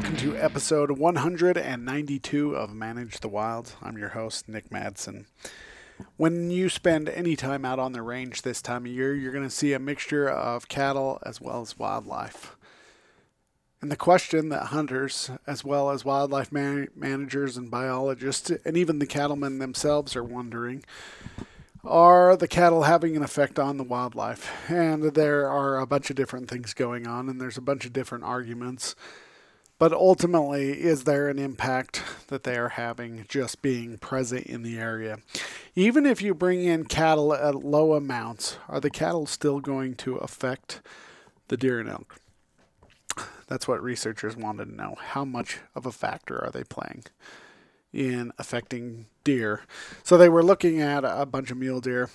welcome to episode 192 of Manage the Wild. I'm your host, Nick Madsen. When you spend any time out on the range this time of year, you're going to see a mixture of cattle as well as wildlife. And the question that hunters, as well as wildlife man- managers and biologists, and even the cattlemen themselves are wondering are the cattle having an effect on the wildlife? And there are a bunch of different things going on, and there's a bunch of different arguments. But ultimately, is there an impact that they are having just being present in the area? Even if you bring in cattle at low amounts, are the cattle still going to affect the deer and elk? That's what researchers wanted to know. How much of a factor are they playing in affecting deer? So they were looking at a bunch of mule deer,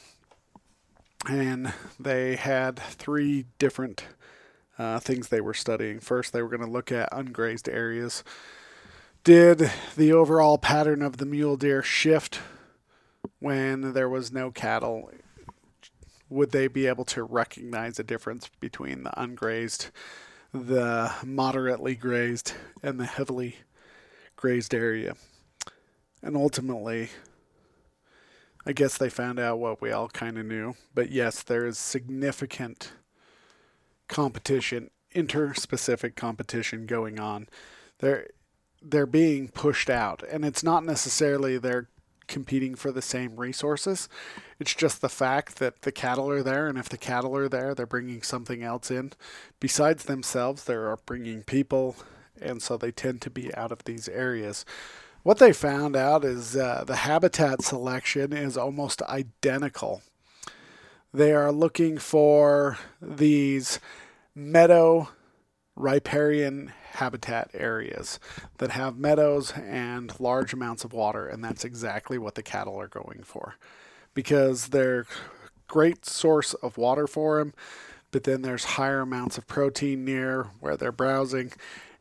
and they had three different uh, things they were studying. First, they were going to look at ungrazed areas. Did the overall pattern of the mule deer shift when there was no cattle? Would they be able to recognize a difference between the ungrazed? the moderately grazed and the heavily grazed area. And ultimately, I guess they found out what we all kind of knew. But yes, there is significant competition, interspecific competition going on. They're they're being pushed out, and it's not necessarily they're competing for the same resources. It's just the fact that the cattle are there, and if the cattle are there, they're bringing something else in. Besides themselves, they're bringing people, and so they tend to be out of these areas. What they found out is uh, the habitat selection is almost identical. They are looking for these meadow riparian habitat areas that have meadows and large amounts of water, and that's exactly what the cattle are going for because they're great source of water for them, but then there's higher amounts of protein near where they're browsing,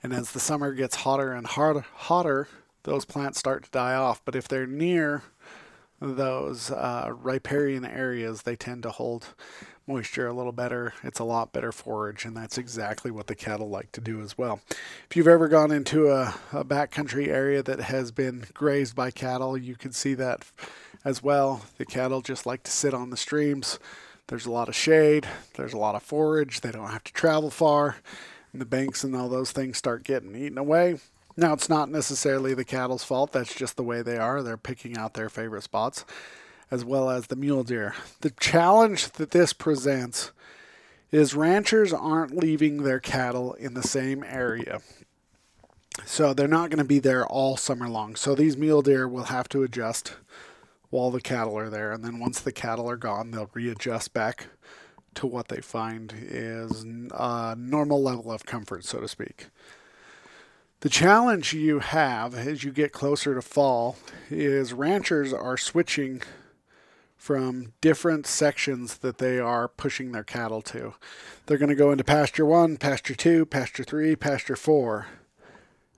and as the summer gets hotter and hard, hotter, those plants start to die off. But if they're near those uh, riparian areas, they tend to hold moisture a little better. It's a lot better forage, and that's exactly what the cattle like to do as well. If you've ever gone into a, a backcountry area that has been grazed by cattle, you can see that as well. The cattle just like to sit on the streams. There's a lot of shade, there's a lot of forage, they don't have to travel far, and the banks and all those things start getting eaten away. Now, it's not necessarily the cattle's fault, that's just the way they are. They're picking out their favorite spots as well as the mule deer. The challenge that this presents is ranchers aren't leaving their cattle in the same area. So they're not going to be there all summer long. So these mule deer will have to adjust while the cattle are there. And then once the cattle are gone, they'll readjust back to what they find is a uh, normal level of comfort, so to speak. The challenge you have as you get closer to fall is ranchers are switching from different sections that they are pushing their cattle to. They're going to go into pasture one, pasture two, pasture three, pasture four.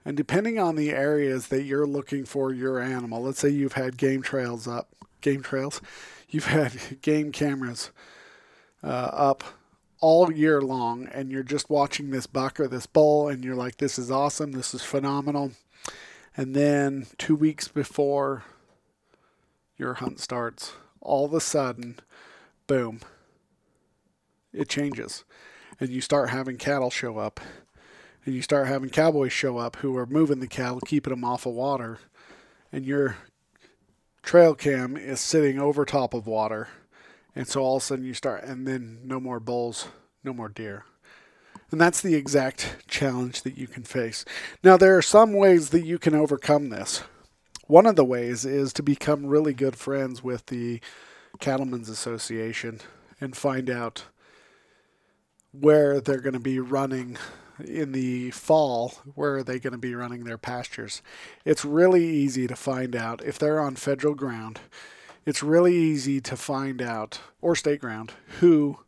And depending on the areas that you're looking for your animal, let's say you've had game trails up, game trails, you've had game cameras uh, up all year long, and you're just watching this buck or this bull, and you're like, this is awesome, this is phenomenal. And then two weeks before your hunt starts, all of a sudden, boom, it changes. And you start having cattle show up. And you start having cowboys show up who are moving the cattle, keeping them off of water. And your trail cam is sitting over top of water. And so all of a sudden you start, and then no more bulls, no more deer. And that's the exact challenge that you can face. Now, there are some ways that you can overcome this. One of the ways is to become really good friends with the Cattlemen's Association and find out where they're going to be running in the fall where are they going to be running their pastures. It's really easy to find out if they're on federal ground. It's really easy to find out or state ground who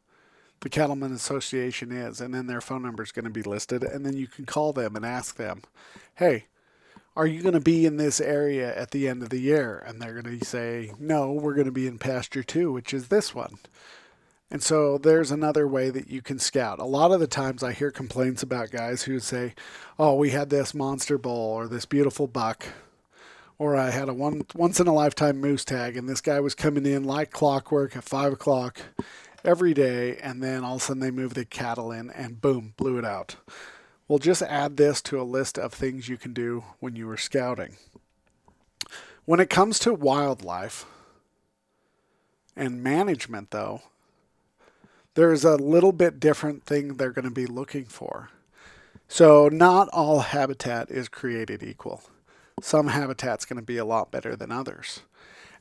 the cattlemen association is and then their phone number is going to be listed and then you can call them and ask them hey are you going to be in this area at the end of the year? And they're going to say, no, we're going to be in pasture two, which is this one. And so there's another way that you can scout. A lot of the times I hear complaints about guys who say, "Oh, we had this monster bull or this beautiful buck." Or I had a one once in a lifetime moose tag, and this guy was coming in like clockwork at five o'clock every day, and then all of a sudden they moved the cattle in, and boom, blew it out. We'll just add this to a list of things you can do when you are scouting. When it comes to wildlife and management, though, there's a little bit different thing they're going to be looking for. So, not all habitat is created equal. Some habitat's going to be a lot better than others.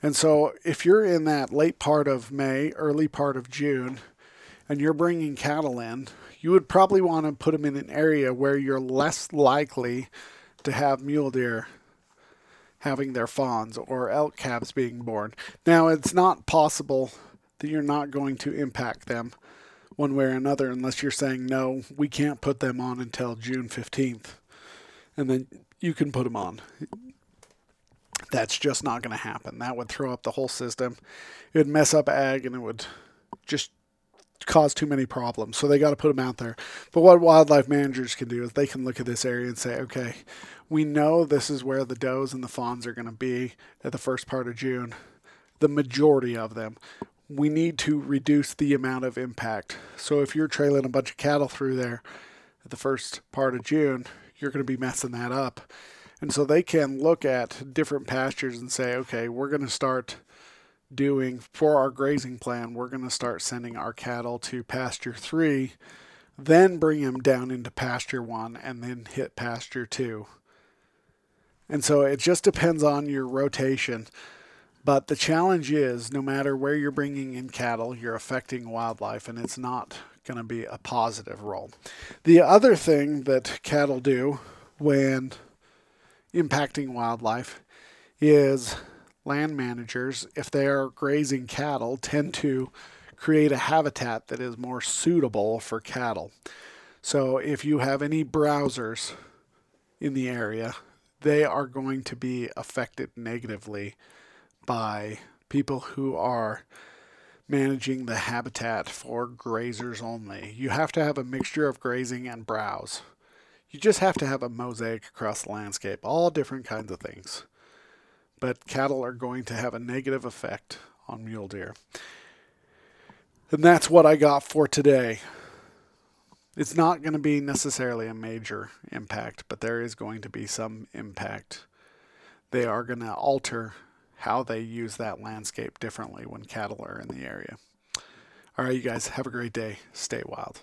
And so, if you're in that late part of May, early part of June, and you're bringing cattle in, you would probably want to put them in an area where you're less likely to have mule deer having their fawns or elk calves being born. Now, it's not possible that you're not going to impact them one way or another unless you're saying, no, we can't put them on until June 15th. And then you can put them on. That's just not going to happen. That would throw up the whole system. It would mess up ag and it would just cause too many problems. So they got to put them out there. But what wildlife managers can do is they can look at this area and say, okay, we know this is where the does and the fawns are going to be at the first part of June, the majority of them. We need to reduce the amount of impact. So if you're trailing a bunch of cattle through there at the first part of June, you're going to be messing that up. And so they can look at different pastures and say, okay, we're going to start doing for our grazing plan, we're going to start sending our cattle to pasture three, then bring them down into pasture one, and then hit pasture two. And so it just depends on your rotation. But the challenge is no matter where you're bringing in cattle, you're affecting wildlife, and it's not going to be a positive role. The other thing that cattle do when impacting wildlife is land managers, if they are grazing cattle, tend to create a habitat that is more suitable for cattle. So if you have any browsers in the area, they are going to be affected negatively by people who are managing the habitat for grazers only. You have to have a mixture of grazing and browse. You just have to have a mosaic across the landscape, all different kinds of things. But cattle are going to have a negative effect on mule deer. And that's what I got for today. It's not going to be necessarily a major impact, but there is going to be some impact. They are going to alter how they use that landscape differently when cattle are in the area. All right, you guys, have a great day. Stay wild.